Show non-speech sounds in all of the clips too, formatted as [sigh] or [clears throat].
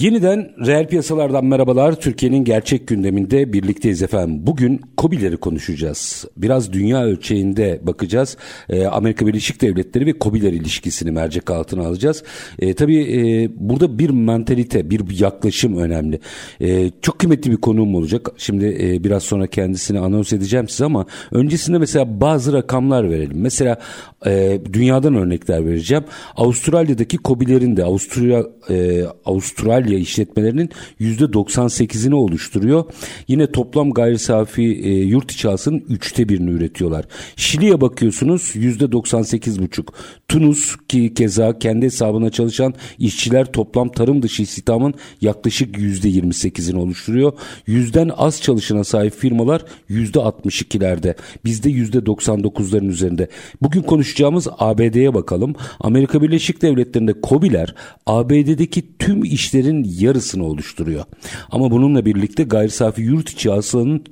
Yeniden reel piyasalardan merhabalar. Türkiye'nin gerçek gündeminde birlikteyiz efendim. Bugün COBİ'leri konuşacağız. Biraz dünya ölçeğinde bakacağız. Ee, Amerika Birleşik Devletleri ve COBİ'ler ilişkisini mercek altına alacağız. Ee, tabii e, burada bir mentalite, bir yaklaşım önemli. Ee, çok kıymetli bir konuğum olacak. Şimdi e, biraz sonra kendisini anons edeceğim size ama öncesinde mesela bazı rakamlar verelim. Mesela e, dünyadan örnekler vereceğim. Avustralya'daki COBİ'lerin de Avusturya, e, Avustralya işletmelerinin %98'ini oluşturuyor. Yine toplam gayri safi e, yurt içi hasının üçte birini üretiyorlar. Şili'ye bakıyorsunuz %98,5. Tunus ki keza kendi hesabına çalışan işçiler toplam tarım dışı istihdamın yaklaşık %28'ini oluşturuyor. Yüzden az çalışana sahip firmalar %62'lerde. Bizde %99'ların üzerinde. Bugün konuşacağımız ABD'ye bakalım. Amerika Birleşik Devletleri'nde COBİ'ler ABD'deki tüm işlerin yarısını oluşturuyor. Ama bununla birlikte gayri safi yurt içi hasılanın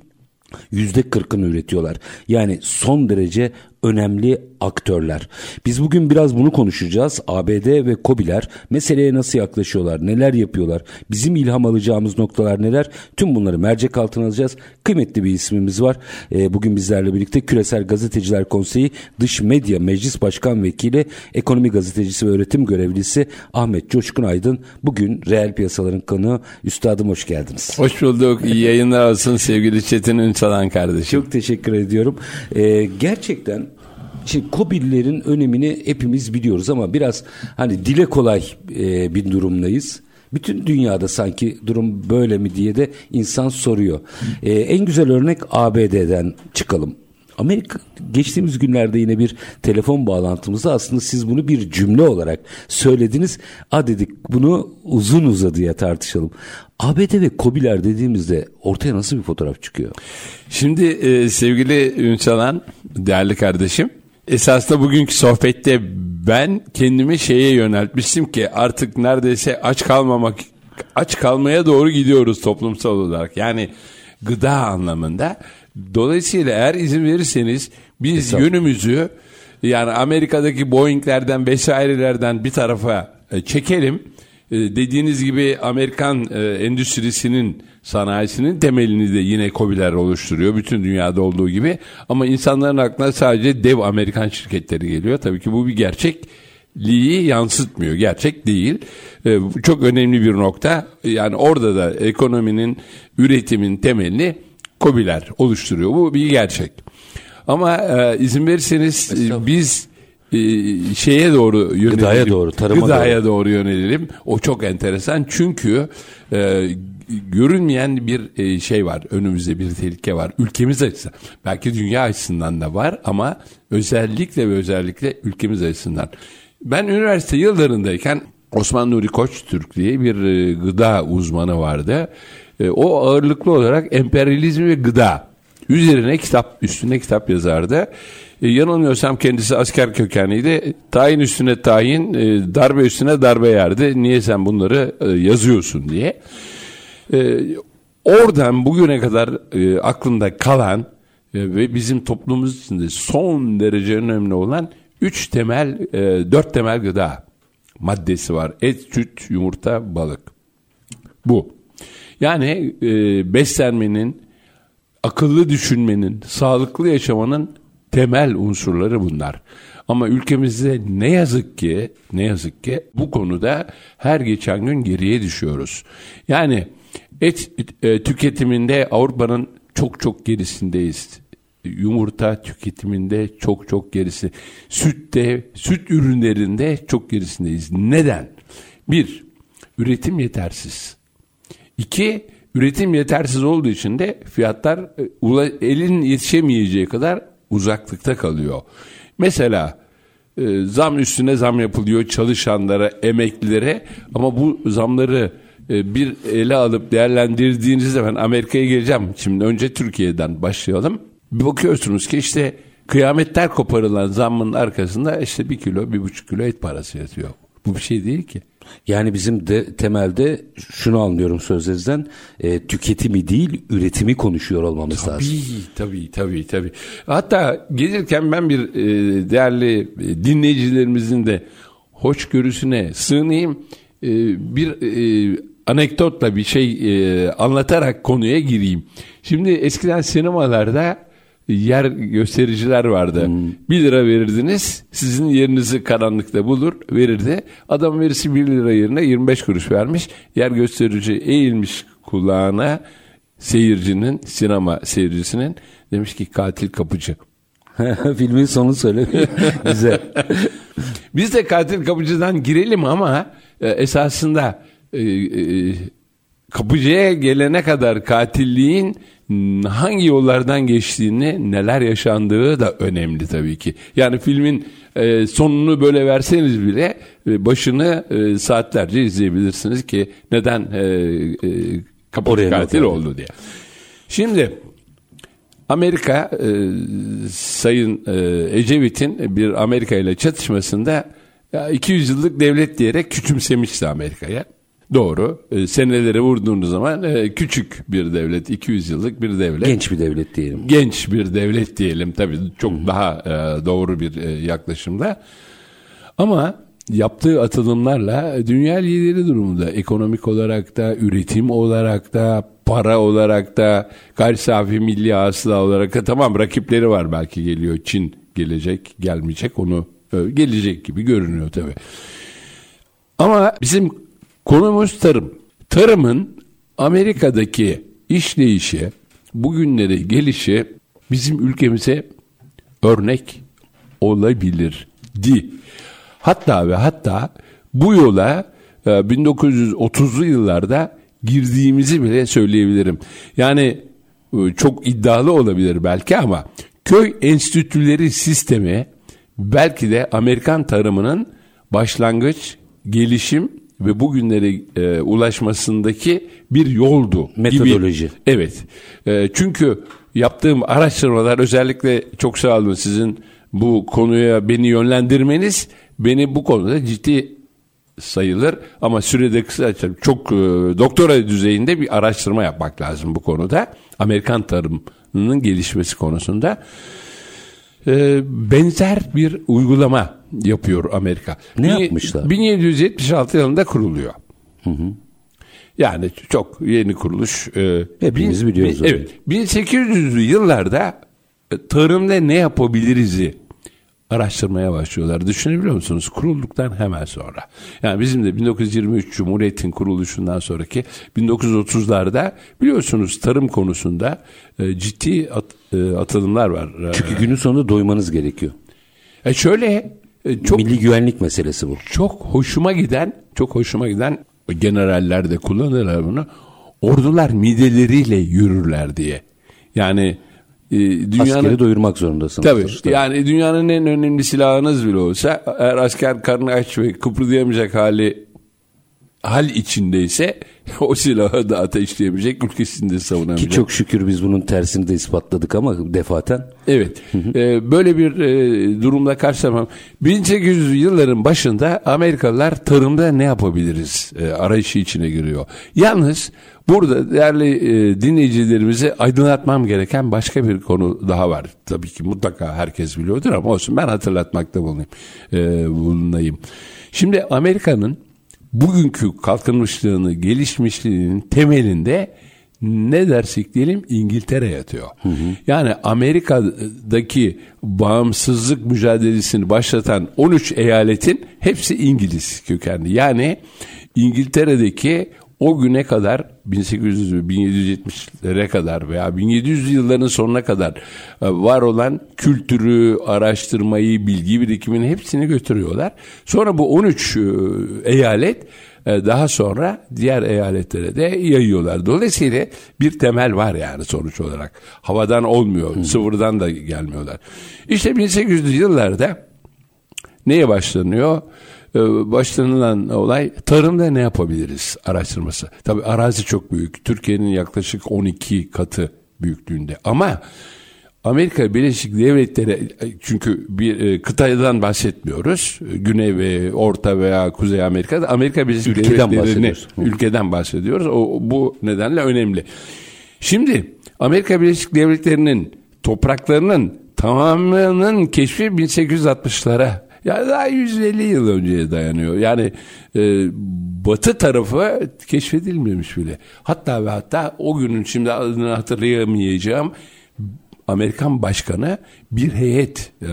%40'ını üretiyorlar. Yani son derece önemli aktörler. Biz bugün biraz bunu konuşacağız. ABD ve COBİ'ler meseleye nasıl yaklaşıyorlar, neler yapıyorlar, bizim ilham alacağımız noktalar neler? Tüm bunları mercek altına alacağız. Kıymetli bir ismimiz var. E, bugün bizlerle birlikte Küresel Gazeteciler Konseyi Dış Medya Meclis Başkan Vekili, Ekonomi Gazetecisi ve Öğretim Görevlisi Ahmet Coşkun Aydın. Bugün reel piyasaların konuğu. Üstadım hoş geldiniz. Hoş bulduk. İyi yayınlar olsun sevgili Çetin Ünsalan kardeşim. Çok teşekkür ediyorum. E, gerçekten Şimdi COBİ'lerin önemini hepimiz biliyoruz ama biraz hani dile kolay e, bir durumdayız. Bütün dünyada sanki durum böyle mi diye de insan soruyor. E, en güzel örnek ABD'den çıkalım. Amerika geçtiğimiz günlerde yine bir telefon bağlantımızda aslında siz bunu bir cümle olarak söylediniz. A dedik bunu uzun uzadıya tartışalım. ABD ve COBİ'ler dediğimizde ortaya nasıl bir fotoğraf çıkıyor? Şimdi e, sevgili Ünsalan, değerli kardeşim, esasında bugünkü sohbette ben kendimi şeye yöneltmiştim ki artık neredeyse aç kalmamak aç kalmaya doğru gidiyoruz toplumsal olarak. Yani gıda anlamında. Dolayısıyla eğer izin verirseniz biz yönümüzü yani Amerika'daki Boeing'lerden vesairelerden bir tarafa e, çekelim. E, dediğiniz gibi Amerikan e, endüstrisinin sanayisinin temelini de yine COBİ'ler oluşturuyor. Bütün dünyada olduğu gibi. Ama insanların aklına sadece dev Amerikan şirketleri geliyor. Tabii ki bu bir gerçekliği yansıtmıyor. Gerçek değil. E, çok önemli bir nokta. Yani orada da ekonominin, üretimin temelini COBİ'ler oluşturuyor. Bu bir gerçek. Ama e, izin verirseniz e, biz şeye doğru yönelelim. Gıdaya doğru, tarıma Gıdaya doğru. doğru yönelelim. O çok enteresan çünkü e, görünmeyen bir e, şey var. Önümüzde bir tehlike var. Ülkemiz açısından. Belki dünya açısından da var ama özellikle ve özellikle ülkemiz açısından. Ben üniversite yıllarındayken Osman Nuri Koçtürk diye bir e, gıda uzmanı vardı. E, o ağırlıklı olarak emperyalizm ve gıda üzerine kitap üstüne kitap yazardı. E, yanılmıyorsam kendisi asker kökenliydi. Tayin üstüne tayin, e, darbe üstüne darbe yerdi. Niye sen bunları e, yazıyorsun diye. E, oradan bugüne kadar e, aklında kalan e, ve bizim toplumumuz içinde son derece önemli olan üç temel, e, dört temel gıda maddesi var. Et, süt, yumurta, balık. Bu. Yani e, beslenmenin, akıllı düşünmenin, sağlıklı yaşamanın temel unsurları bunlar. Ama ülkemizde ne yazık ki, ne yazık ki bu konuda her geçen gün geriye düşüyoruz. Yani et e, tüketiminde Avrupa'nın çok çok gerisindeyiz. Yumurta tüketiminde çok çok gerisi. Sütte, süt ürünlerinde çok gerisindeyiz. Neden? Bir, üretim yetersiz. İki, Üretim yetersiz olduğu için de fiyatlar e, elin yetişemeyeceği kadar uzaklıkta kalıyor. Mesela e, zam üstüne zam yapılıyor çalışanlara, emeklilere ama bu zamları e, bir ele alıp değerlendirdiğinizde ben Amerika'ya geleceğim. Şimdi önce Türkiye'den başlayalım. Bir bakıyorsunuz ki işte kıyametler koparılan zammın arkasında işte bir kilo, bir buçuk kilo et parası yatıyor. Bu bir şey değil ki. Yani bizim de temelde şunu anlıyorum sözlerinizden e, tüketimi değil üretimi konuşuyor olmamız lazım. Tabii, tabii, tabii, tabii. Hatta gelirken ben bir e, değerli e, dinleyicilerimizin de hoşgörüsüne sığınayım. E, bir e, anekdotla bir şey e, anlatarak konuya gireyim. Şimdi eskiden sinemalarda yer göstericiler vardı. 1 lira verirdiniz sizin yerinizi karanlıkta bulur verirdi. Adam verisi 1 lira yerine 25 kuruş vermiş. Yer gösterici eğilmiş kulağına seyircinin sinema seyircisinin demiş ki katil kapıcı. [laughs] Filmin sonu söyle. [laughs] Güzel. Biz de katil kapıcıdan girelim ama e, esasında e, e, kapıcıya gelene kadar katilliğin hangi yollardan geçtiğini, neler yaşandığı da önemli tabii ki. Yani filmin e, sonunu böyle verseniz bile e, başını e, saatlerce izleyebilirsiniz ki neden e, e, kapıcı Oraya katil yani. oldu diye. Şimdi Amerika e, Sayın e, Ecevit'in bir Amerika ile çatışmasında ya 200 yıllık devlet diyerek küçümsemişti Amerika'ya. Doğru. E, senelere vurduğunuz zaman e, küçük bir devlet, 200 yıllık bir devlet. Genç bir devlet diyelim. Genç bir devlet diyelim tabii çok daha e, doğru bir e, yaklaşımda. Ama yaptığı atılımlarla dünya lideri durumunda ekonomik olarak da üretim olarak da para olarak da gayri safi milli hasıla olarak da tamam rakipleri var belki geliyor Çin gelecek gelmeyecek onu e, gelecek gibi görünüyor tabii. Ama bizim konumuz tarım. Tarımın Amerika'daki işleyişi, bugünlere gelişi bizim ülkemize örnek olabilirdi. Hatta ve hatta bu yola e, 1930'lu yıllarda girdiğimizi bile söyleyebilirim. Yani e, çok iddialı olabilir belki ama köy enstitüleri sistemi belki de Amerikan tarımının başlangıç, gelişim ve bugünlere e, ulaşmasındaki bir yoldu. gibi. Metodoloji. Evet. E, çünkü yaptığım araştırmalar özellikle çok sağ olun sizin bu konuya beni yönlendirmeniz beni bu konuda ciddi sayılır ama sürede kısa çok e, doktora düzeyinde bir araştırma yapmak lazım bu konuda. Amerikan tarımının gelişmesi konusunda e, benzer bir uygulama yapıyor Amerika. Ne Bin- yapmışlar? 1776 yılında kuruluyor. Yani çok yeni kuruluş. e, Hepimiz biliyoruz Evet. 1800'lü yıllarda e, tarımda ne yapabiliriz'i araştırmaya başlıyorlar. Düşünebiliyor musunuz? Kurulduktan hemen sonra. Yani bizim de 1923 Cumhuriyet'in kuruluşundan sonraki 1930'larda biliyorsunuz tarım konusunda e, ciddi at- e, atılımlar var. Çünkü günün sonunda doymanız gerekiyor. E şöyle çok Milli güvenlik meselesi bu. çok hoşuma giden, çok hoşuma giden generaller de kullanırlar bunu. Ordular mideleriyle yürürler diye. Yani e, dünyanın Askeri doyurmak zorundasınız. Tabii. sonuçta. Yani dünyanın en önemli silahınız bile olsa eğer asker karnı aç ve kıpırdayamayacak hali hal içindeyse [laughs] o silahı da ateşleyemeyecek, ülkesini de Ki savunamayacak. çok şükür biz bunun tersini de ispatladık ama defaten. Evet. Ee, böyle bir e, durumla karşılamam. 1800 yılların başında Amerikalılar tarımda ne yapabiliriz e, arayışı içine giriyor. Yalnız burada değerli e, dinleyicilerimizi aydınlatmam gereken başka bir konu daha var. Tabii ki mutlaka herkes biliyordur ama olsun ben hatırlatmakta bulunayım. E, bulunayım. Şimdi Amerika'nın bugünkü kalkınmışlığını, gelişmişliğinin temelinde ne dersek diyelim İngiltere yatıyor. Yani Amerika'daki bağımsızlık mücadelesini başlatan 13 eyaletin hepsi İngiliz kökenli. Yani İngiltere'deki o güne kadar 1800 1770'lere kadar veya 1700 yılların sonuna kadar e, var olan kültürü, araştırmayı, bilgi birikimini hepsini götürüyorlar. Sonra bu 13 e, eyalet e, daha sonra diğer eyaletlere de yayıyorlar. Dolayısıyla bir temel var yani sonuç olarak. Havadan olmuyor, Hı. sıfırdan da gelmiyorlar. İşte 1800'lü yıllarda neye başlanıyor? Ee, başlanılan olay tarımda ne yapabiliriz araştırması. Tabi arazi çok büyük. Türkiye'nin yaklaşık 12 katı büyüklüğünde. Ama Amerika Birleşik Devletleri çünkü bir e, kıtadan bahsetmiyoruz. Güney ve Orta veya Kuzey Amerika'da Amerika Birleşik ülkeden Devletleri'ni ülkeden bahsediyoruz. O bu nedenle önemli. Şimdi Amerika Birleşik Devletleri'nin topraklarının tamamının keşfi 1860'lara yani daha 150 yıl önceye dayanıyor. Yani e, batı tarafı keşfedilmemiş bile. Hatta ve hatta o günün şimdi adını hatırlayamayacağım Amerikan başkanı bir heyet e,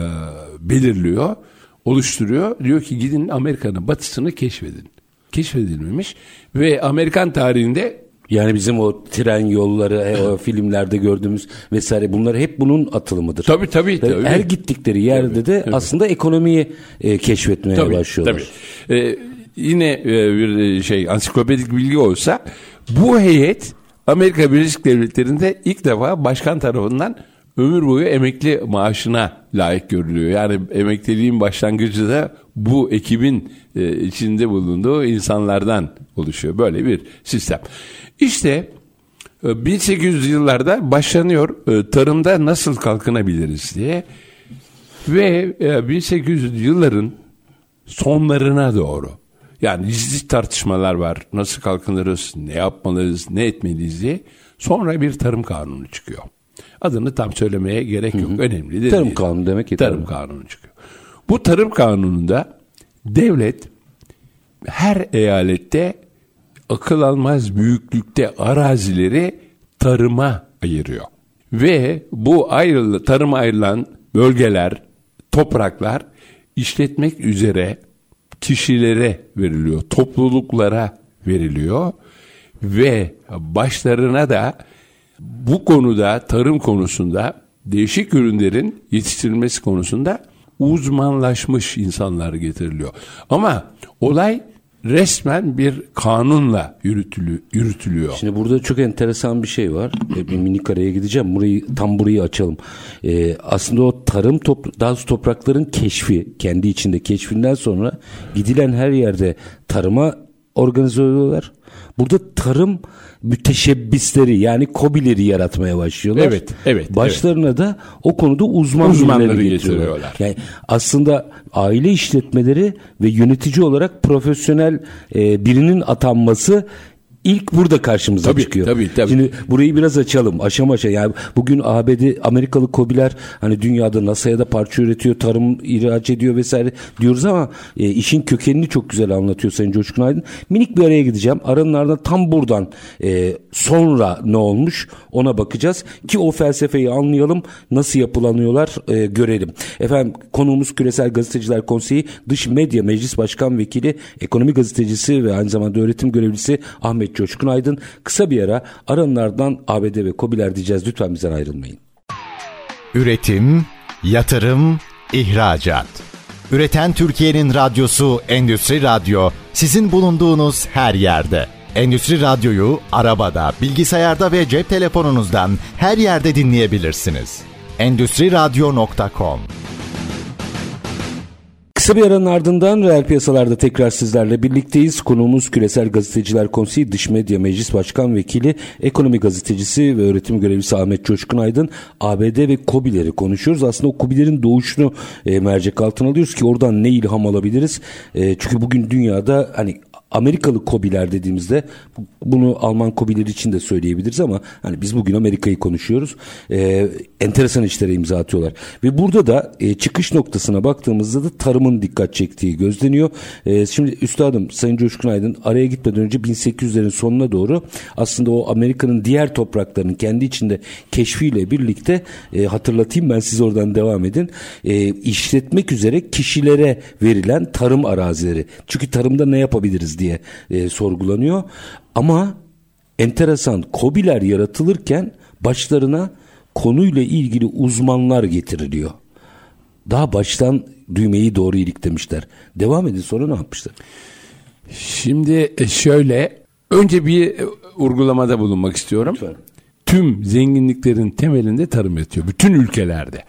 belirliyor, oluşturuyor. Diyor ki gidin Amerika'nın batısını keşfedin. Keşfedilmemiş ve Amerikan tarihinde yani bizim o tren yolları, e, o [laughs] filmlerde gördüğümüz vesaire bunlar hep bunun atılımıdır. Tabii tabii. tabii. Her gittikleri yerde tabii, de tabii. aslında ekonomiyi e, keşfetmeye tabii, başlıyorlar. Tabii. Ee, yine e, bir e, şey ansiklopedik bilgi olsa bu heyet Amerika Birleşik Devletleri'nde ilk defa başkan tarafından ömür boyu emekli maaşına layık görülüyor. Yani emekliliğin başlangıcı da bu ekibin e, içinde bulunduğu insanlardan oluşuyor. Böyle bir sistem. İşte 1800 e, yıllarda başlanıyor e, tarımda nasıl kalkınabiliriz diye ve 1800 yılların sonlarına doğru yani ciddi tartışmalar var. Nasıl kalkınırız, ne yapmalıyız, ne etmeliyiz diye. Sonra bir tarım kanunu çıkıyor. Adını tam söylemeye gerek yok. Hı hı. Önemli değil. Tarım kanunu demek ki. Tarım kanunu çıkıyor. Bu tarım kanununda devlet her eyalette akıl almaz büyüklükte arazileri tarıma ayırıyor. Ve bu ayrılı, tarıma ayrılan bölgeler, topraklar işletmek üzere kişilere veriliyor, topluluklara veriliyor ve başlarına da bu konuda tarım konusunda değişik ürünlerin yetiştirilmesi konusunda uzmanlaşmış insanlar getiriliyor. Ama olay resmen bir kanunla yürütülü, yürütülüyor. Şimdi burada çok enteresan bir şey var. E, bir minik araya gideceğim. Burayı tam burayı açalım. Ee, aslında o tarım top, daha toprakların keşfi, kendi içinde keşfinden sonra gidilen her yerde tarıma organize oluyorlar. Burada tarım müteşebbisleri yani kobileri yaratmaya başlıyorlar. Evet, evet. Başlarına evet. da o konuda uzman uzmanları getiriyorlar. Yani aslında aile işletmeleri ve yönetici olarak profesyonel e, birinin atanması ilk burada karşımıza tabii, çıkıyor. Tabii, tabii. Şimdi burayı biraz açalım. Aşama aşama. Yani bugün ABD Amerikalı kobiler hani dünyada NASA'ya da parça üretiyor, tarım ihraç ediyor vesaire diyoruz ama e, işin kökenini çok güzel anlatıyor Sayın Coşkun Aydın. Minik bir araya gideceğim. Aranın tam buradan e, sonra ne olmuş ona bakacağız ki o felsefeyi anlayalım. Nasıl yapılanıyorlar e, görelim. Efendim konuğumuz Küresel Gazeteciler Konseyi Dış Medya Meclis Başkan Vekili, ekonomi gazetecisi ve aynı zamanda öğretim görevlisi Ahmet Coşkun Aydın. Kısa bir ara aranlardan ABD ve COBİ'ler diyeceğiz. Lütfen bizden ayrılmayın. Üretim, yatırım, ihracat. Üreten Türkiye'nin radyosu Endüstri Radyo sizin bulunduğunuz her yerde. Endüstri Radyo'yu arabada, bilgisayarda ve cep telefonunuzdan her yerde dinleyebilirsiniz. Endüstri Radyo.com Kısa bir aranın ardından reel piyasalarda tekrar sizlerle birlikteyiz. Konuğumuz Küresel Gazeteciler Konseyi Dış Medya Meclis Başkan Vekili, Ekonomi Gazetecisi ve Öğretim Görevlisi Ahmet Coşkun Aydın. ABD ve KOBİ'leri konuşuyoruz. Aslında o KOBİ'lerin doğuşunu e, mercek altına alıyoruz ki oradan ne ilham alabiliriz? E, çünkü bugün dünyada hani Amerikalı kobiler dediğimizde bunu Alman kobiler için de söyleyebiliriz ama hani biz bugün Amerika'yı konuşuyoruz. E, enteresan işlere imza atıyorlar. Ve burada da e, çıkış noktasına baktığımızda da tarımın dikkat çektiği gözleniyor. E, şimdi üstadım Sayın Coşkun Aydın araya gitmeden önce 1800'lerin sonuna doğru aslında o Amerika'nın diğer topraklarının kendi içinde keşfiyle birlikte e, hatırlatayım ben siz oradan devam edin. E, işletmek üzere kişilere verilen tarım arazileri. Çünkü tarımda ne yapabiliriz diye e, sorgulanıyor. Ama enteresan kobiler yaratılırken başlarına konuyla ilgili uzmanlar getiriliyor. Daha baştan düğmeyi doğru iliklemişler. Devam edin sonra ne yapmışlar? Şimdi e, şöyle önce bir e, vurgulamada bulunmak istiyorum. Lütfen. Tüm zenginliklerin temelinde tarım yatıyor. Bütün ülkelerde.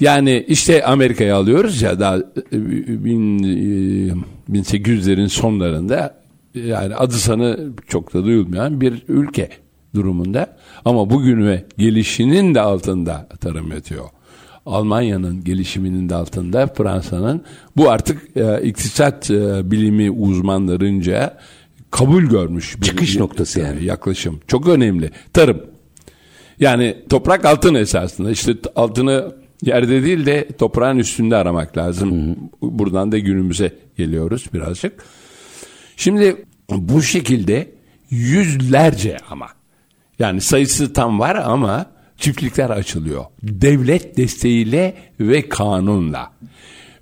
Yani işte Amerika'yı alıyoruz ya daha e, bin, e, 1800'lerin sonlarında yani adı sanı çok da duyulmayan bir ülke durumunda. Ama bugün ve gelişinin de altında tarım yatıyor. Almanya'nın gelişiminin de altında Fransa'nın bu artık e, iktisat e, bilimi uzmanlarınca kabul görmüş bir Çıkış noktası yani. yaklaşım. Çok önemli. Tarım. Yani toprak altın esasında. İşte altını yerde değil de toprağın üstünde aramak lazım. Buradan da günümüze geliyoruz birazcık. Şimdi bu şekilde yüzlerce ama yani sayısı tam var ama çiftlikler açılıyor. Devlet desteğiyle ve kanunla.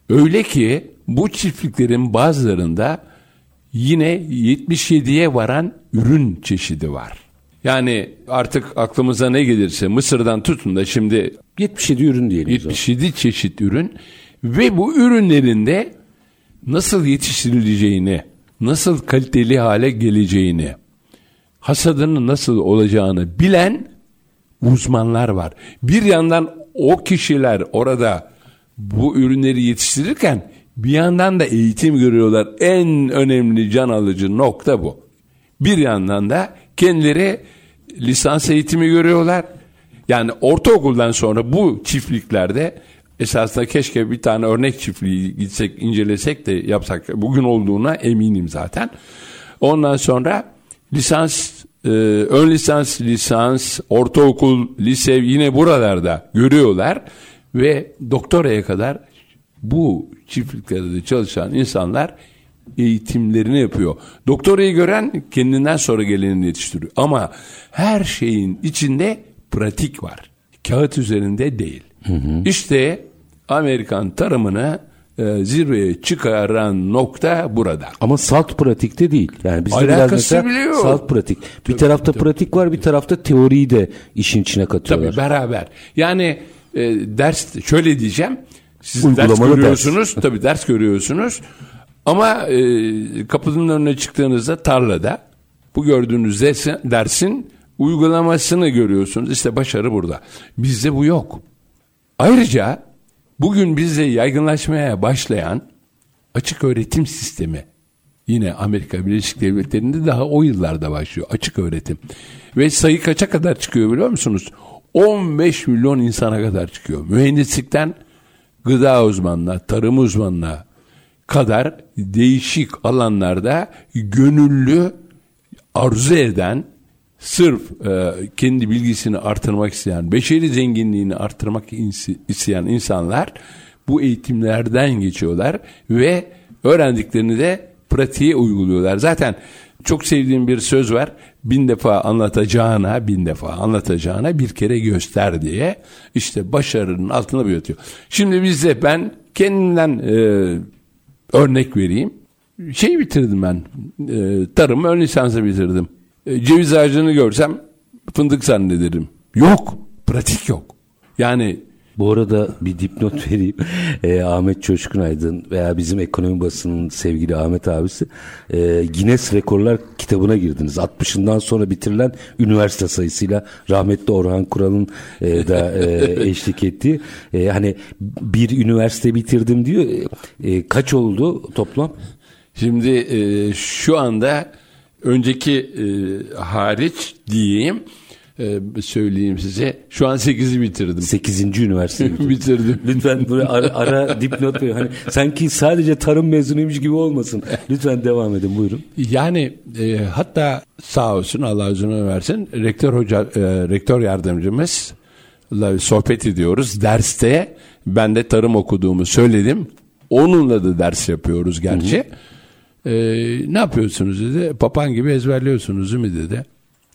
Öyle ki bu çiftliklerin bazılarında yine 77'ye varan ürün çeşidi var. Yani artık aklımıza ne gelirse Mısır'dan tutun da şimdi 77 ürün diyelim. o zaman. 77 çeşit ürün ve bu ürünlerinde nasıl yetiştirileceğini, nasıl kaliteli hale geleceğini, hasadının nasıl olacağını bilen uzmanlar var. Bir yandan o kişiler orada bu ürünleri yetiştirirken bir yandan da eğitim görüyorlar. En önemli can alıcı nokta bu. Bir yandan da kendileri lisans eğitimi görüyorlar. Yani ortaokuldan sonra bu çiftliklerde esasında keşke bir tane örnek çiftliği gitsek incelesek de yapsak. Bugün olduğuna eminim zaten. Ondan sonra lisans, e, ön lisans, lisans, ortaokul, lise yine buralarda görüyorlar ve doktoraya kadar bu çiftliklerde çalışan insanlar eğitimlerini yapıyor. Doktorayı gören kendinden sonra geleni yetiştiriyor. Ama her şeyin içinde pratik var. Kağıt üzerinde değil. İşte Amerikan tarımını e, zirveye çıkaran nokta burada. Ama salt pratikte değil. Yani bizde Alakası biraz mesela bile yok. salt pratik. Bir tarafta pratik var, bir tarafta teoriyi de işin içine katıyorlar. Tabii beraber. Yani e, ders şöyle diyeceğim. Siz Uygulamalı ders ders. görüyorsunuz. tabii ders görüyorsunuz. Ama e, kapının önüne çıktığınızda tarlada bu gördüğünüz dersin, dersin uygulamasını görüyorsunuz. İşte başarı burada. Bizde bu yok. Ayrıca bugün bizde yaygınlaşmaya başlayan açık öğretim sistemi yine Amerika Birleşik Devletleri'nde daha o yıllarda başlıyor açık öğretim. Ve sayı kaça kadar çıkıyor biliyor musunuz? 15 milyon insana kadar çıkıyor. Mühendislikten gıda uzmanına, tarım uzmanına kadar değişik alanlarda gönüllü arzu eden sırf e, kendi bilgisini artırmak isteyen, beşeri zenginliğini artırmak isteyen insanlar bu eğitimlerden geçiyorlar ve öğrendiklerini de pratiğe uyguluyorlar. Zaten çok sevdiğim bir söz var. Bin defa anlatacağına, bin defa anlatacağına bir kere göster diye. İşte başarının altına bir yatıyor. Şimdi bizde ben kendimden e, örnek vereyim. Şey bitirdim ben. E, tarım ön lisansı bitirdim. E, ceviz ağacını görsem fındık zannederim. Yok. Pratik yok. Yani Bu arada bir dipnot [laughs] vereyim. Ee, Ahmet Coşkun Aydın veya bizim ekonomi basının sevgili Ahmet abisi e, Guinness Rekorlar kitabına girdiniz. 60'ından sonra bitirilen üniversite sayısıyla rahmetli Orhan Kural'ın e, da e, [laughs] eşlik ettiği. E, hani bir üniversite bitirdim diyor. E, e, kaç oldu toplam? Şimdi e, şu anda önceki e, hariç diyeyim e, söyleyeyim size. Şu an 8'i bitirdim. 8. üniversite [laughs] bitirdim. Lütfen böyle ara, ara dipnot ver. Hani sanki sadece tarım mezunuymuş gibi olmasın. Lütfen devam edin buyurun. Yani e, hatta sağ olsun Allah uzun ömür versin rektör hoca e, rektör yardımcımızla sohbet ediyoruz. Derste ben de tarım okuduğumu söyledim. Onunla da ders yapıyoruz gerçi. E, ne yapıyorsunuz dedi. Papan gibi ezberliyorsunuz değil mi dedi.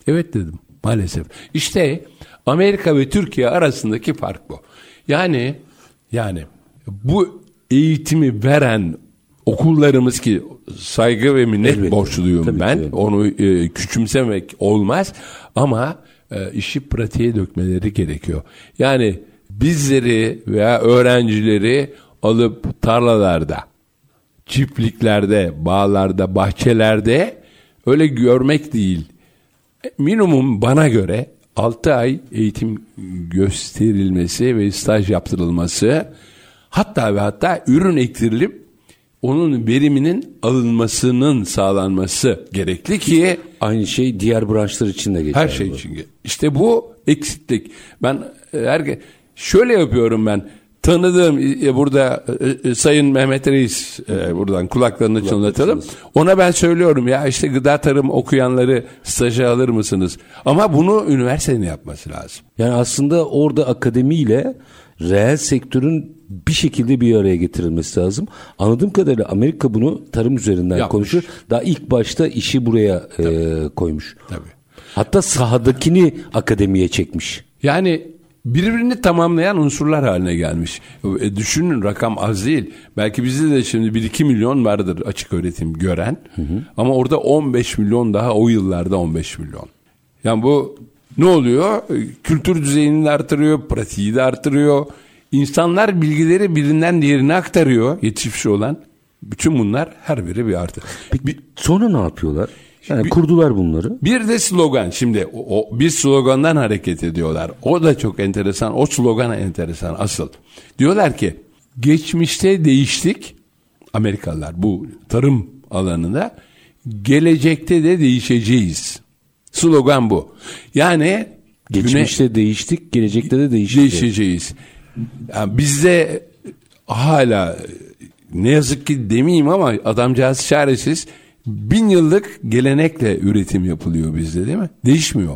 Evet dedim maalesef. İşte Amerika ve Türkiye arasındaki fark bu. Yani yani bu eğitimi veren okullarımız ki saygı ve minnet Elbette. borçluyum Tabii ben. ki. Onu e, küçümsemek olmaz ama e, işi pratiğe dökmeleri gerekiyor. Yani bizleri veya öğrencileri alıp tarlalarda çiftliklerde, bağlarda, bahçelerde öyle görmek değil. Minimum bana göre 6 ay eğitim gösterilmesi ve staj yaptırılması hatta ve hatta ürün ektirilip onun veriminin alınmasının sağlanması gerekli ki Aynı şey diğer branşlar için de geçerli. her şey için. İşte bu eksiklik. Ben e, her şöyle yapıyorum ben. Tanıdığım e, burada e, e, Sayın Mehmet Reis e, buradan kulaklarını çınlatalım. Ona ben söylüyorum ya işte gıda tarım okuyanları staja alır mısınız? Ama bunu üniversitenin yapması lazım. Yani aslında orada akademiyle reel sektörün bir şekilde bir araya getirilmesi lazım. Anladığım kadarıyla Amerika bunu tarım üzerinden Yapmış. konuşuyor. Daha ilk başta işi buraya e, koymuş. Tabii. Hatta sahadakini akademiye çekmiş. Yani birbirini tamamlayan unsurlar haline gelmiş. E, düşünün rakam az değil. Belki bizde de şimdi 1-2 milyon vardır açık öğretim gören. Ama orada 15 milyon daha o yıllarda 15 milyon. Yani bu ne oluyor? E, Kültür düzeyini de artırıyor, pratiği de artırıyor. İnsanlar bilgileri birinden diğerine aktarıyor yetişmiş olan. Bütün bunlar her biri bir artı. Bir- Sonra ne yapıyorlar? Yani Bir- kurdular bunları. bir de slogan. Şimdi o, o- bir slogandan hareket ediyorlar. O da çok enteresan. O slogan enteresan asıl. Diyorlar ki geçmişte değiştik. Amerikalılar bu tarım alanında gelecekte de değişeceğiz. Slogan bu. Yani güne- Geçmişte değiştik, gelecekte de değişeceğiz. değişeceğiz. Yani bizde hala ne yazık ki demeyeyim ama adamcağız çaresiz bin yıllık gelenekle üretim yapılıyor bizde değil mi? Değişmiyor.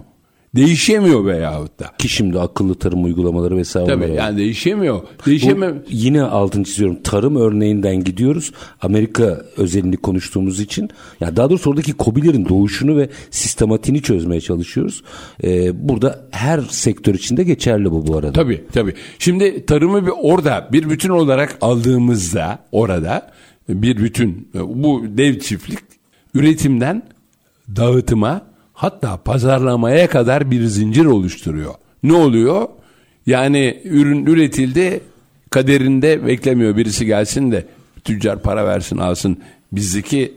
Değişemiyor veyahut da. Ki şimdi akıllı tarım uygulamaları vesaire Tabii var. yani değişemiyor. Bu Değişemem. yine altını çiziyorum. Tarım örneğinden gidiyoruz. Amerika özelini konuştuğumuz için. Yani daha doğrusu oradaki kobilerin doğuşunu ve sistematiğini çözmeye çalışıyoruz. Ee, burada her sektör içinde geçerli bu bu arada. Tabii tabii. Şimdi tarımı bir orada bir bütün olarak aldığımızda orada bir bütün bu dev çiftlik üretimden dağıtıma hatta pazarlamaya kadar bir zincir oluşturuyor. Ne oluyor? Yani ürün üretildi kaderinde beklemiyor birisi gelsin de tüccar para versin alsın. Bizdeki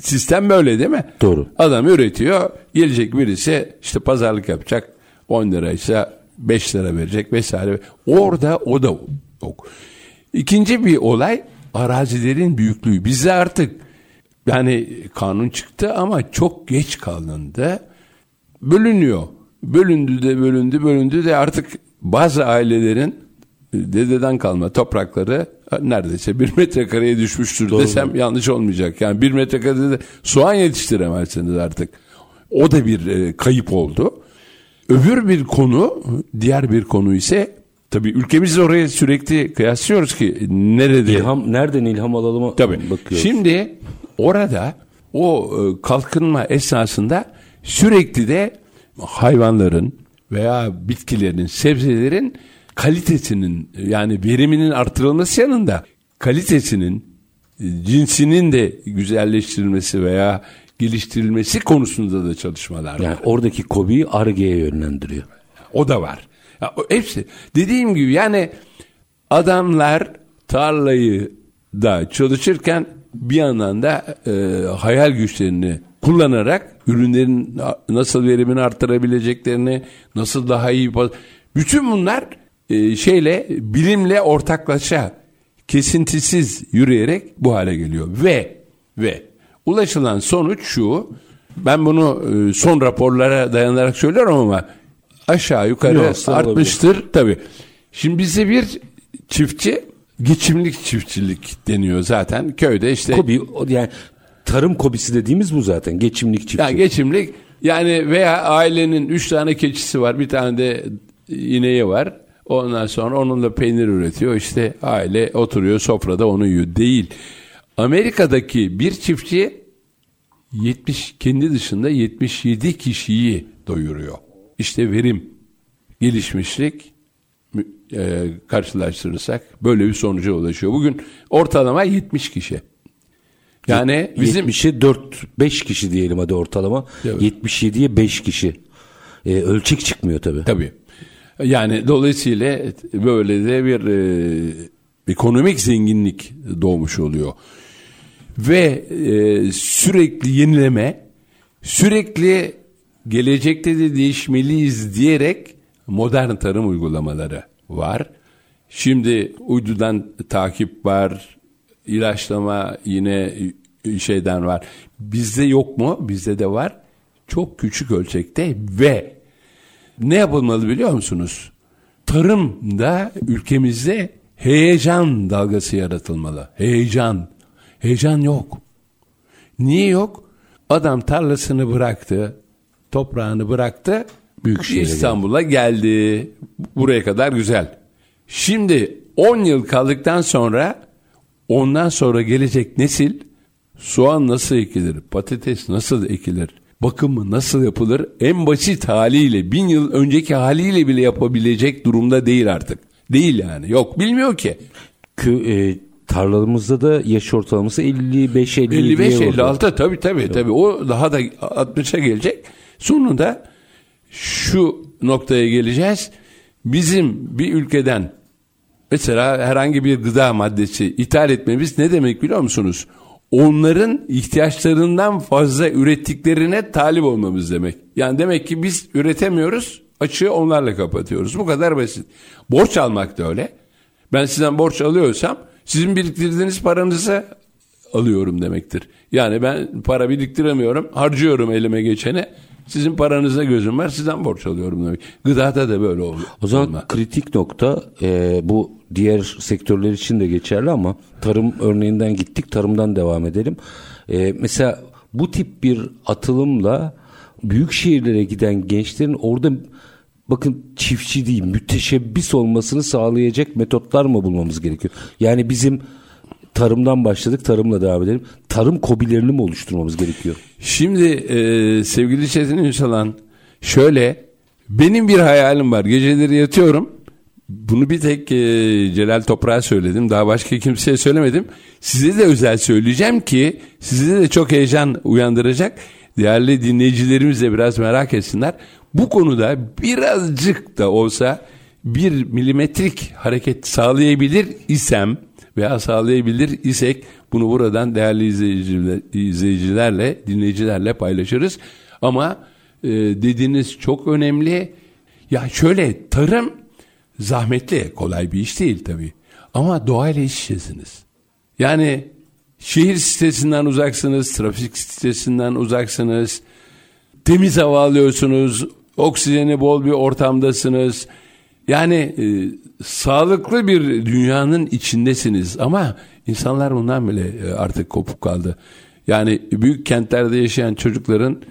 sistem böyle değil mi? Doğru. Adam üretiyor. Gelecek birisi işte pazarlık yapacak. 10 liraysa 5 lira verecek vesaire. Orada o da yok. İkinci bir olay arazilerin büyüklüğü. Bizde artık yani kanun çıktı ama çok geç kalındı. Bölünüyor. Bölündü de bölündü bölündü de artık bazı ailelerin dededen kalma toprakları neredeyse bir metrekareye düşmüştür desem yanlış olmayacak. Yani bir metrekarede de soğan yetiştiremezsiniz artık. O da bir e, kayıp oldu. Öbür bir konu, diğer bir konu ise tabii ülkemizle oraya sürekli kıyaslıyoruz ki nerede İlham, nereden ilham alalım Tabii. bakıyoruz. Şimdi orada o e, kalkınma esnasında sürekli de hayvanların veya bitkilerin, sebzelerin kalitesinin yani veriminin artırılması yanında kalitesinin e, cinsinin de güzelleştirilmesi veya geliştirilmesi konusunda da çalışmalar var. yani oradaki kobiyi argeye yönlendiriyor. O da var. Ya, hepsi. Dediğim gibi yani adamlar tarlayı da çalışırken bir yandan da e, hayal güçlerini kullanarak ürünlerin nasıl verimini arttırabileceklerini, nasıl daha iyi bütün bunlar e, şeyle bilimle ortaklaşa kesintisiz yürüyerek bu hale geliyor ve ve ulaşılan sonuç şu ben bunu e, son raporlara dayanarak söylüyorum ama aşağı yukarı Nüanslar artmıştır tabi. Şimdi bize bir çiftçi geçimlik çiftçilik deniyor zaten köyde işte Kobi yani tarım kobisi dediğimiz bu zaten. Geçimlik çiftçi. yani geçimlik yani veya ailenin üç tane keçisi var bir tane de ineği var. Ondan sonra onunla peynir üretiyor. İşte aile oturuyor sofrada onu yiyor. Değil. Amerika'daki bir çiftçi 70 kendi dışında 77 kişiyi doyuruyor. İşte verim, gelişmişlik e, karşılaştırırsak böyle bir sonuca ulaşıyor. Bugün ortalama 70 kişi. Yani bizim 70'e 4-5 kişi diyelim hadi ortalama. Evet. 77'ye 5 kişi. Ee, ölçek çıkmıyor tabii. Tabii. Yani dolayısıyla böyle de bir e, ekonomik zenginlik doğmuş oluyor. ve e, sürekli yenileme, sürekli gelecekte de değişmeliyiz diyerek modern tarım uygulamaları var. Şimdi uydudan takip var, ilaçlama yine şeyden var. Bizde yok mu? Bizde de var. Çok küçük ölçekte ve ne yapılmalı biliyor musunuz? Tarımda ülkemizde heyecan dalgası yaratılmalı. Heyecan. Heyecan yok. Niye yok? Adam tarlasını bıraktı, toprağını bıraktı, Büyükşehir'e İstanbul'a geldi. Buraya kadar güzel. Şimdi 10 yıl kaldıktan sonra ondan sonra gelecek nesil soğan nasıl ekilir, patates nasıl ekilir, bakımı nasıl yapılır en basit haliyle bin yıl önceki haliyle bile yapabilecek durumda değil artık. Değil yani yok bilmiyor ki. Kö, e, tarlalarımızda da yaş ortalaması 55 57 55 56 tabii tabii tabii o daha da 60'a gelecek. Sonunda şu noktaya geleceğiz. Bizim bir ülkeden mesela herhangi bir gıda maddesi ithal etmemiz ne demek biliyor musunuz? Onların ihtiyaçlarından fazla ürettiklerine talip olmamız demek. Yani demek ki biz üretemiyoruz, açığı onlarla kapatıyoruz. Bu kadar basit. Borç almak da öyle. Ben sizden borç alıyorsam sizin biriktirdiğiniz paranızı alıyorum demektir. Yani ben para biriktiremiyorum, harcıyorum elime geçene. Sizin paranıza gözüm var, sizden borç alıyorum demek. Gıdada da böyle oluyor. O zaman kritik nokta e, bu diğer sektörler için de geçerli ama tarım örneğinden gittik tarımdan devam edelim. E, mesela bu tip bir atılımla büyük şehirlere giden gençlerin orada bakın çiftçi değil müteşebbis olmasını sağlayacak metotlar mı bulmamız gerekiyor? Yani bizim tarımdan başladık tarımla devam edelim. Tarım kobilerini mi oluşturmamız gerekiyor? Şimdi e, sevgili Çetin Ünsalan şöyle benim bir hayalim var. Geceleri yatıyorum. Bunu bir tek e, Celal Toprak'a söyledim. Daha başka kimseye söylemedim. Size de özel söyleyeceğim ki size de çok heyecan uyandıracak. Değerli dinleyicilerimiz de biraz merak etsinler. Bu konuda birazcık da olsa bir milimetrik hareket sağlayabilir isem veya sağlayabilir isek bunu buradan değerli izleyiciler, izleyicilerle, dinleyicilerle paylaşırız. Ama e, dediğiniz çok önemli. Ya şöyle tarım zahmetli, kolay bir iş değil tabii. Ama doğayla iç içesiniz. Yani şehir sitesinden uzaksınız, trafik sitesinden uzaksınız. Temiz hava alıyorsunuz, oksijeni bol bir ortamdasınız. Yani e, sağlıklı bir dünyanın içindesiniz ama insanlar bundan bile e, artık kopuk kaldı. Yani büyük kentlerde yaşayan çocukların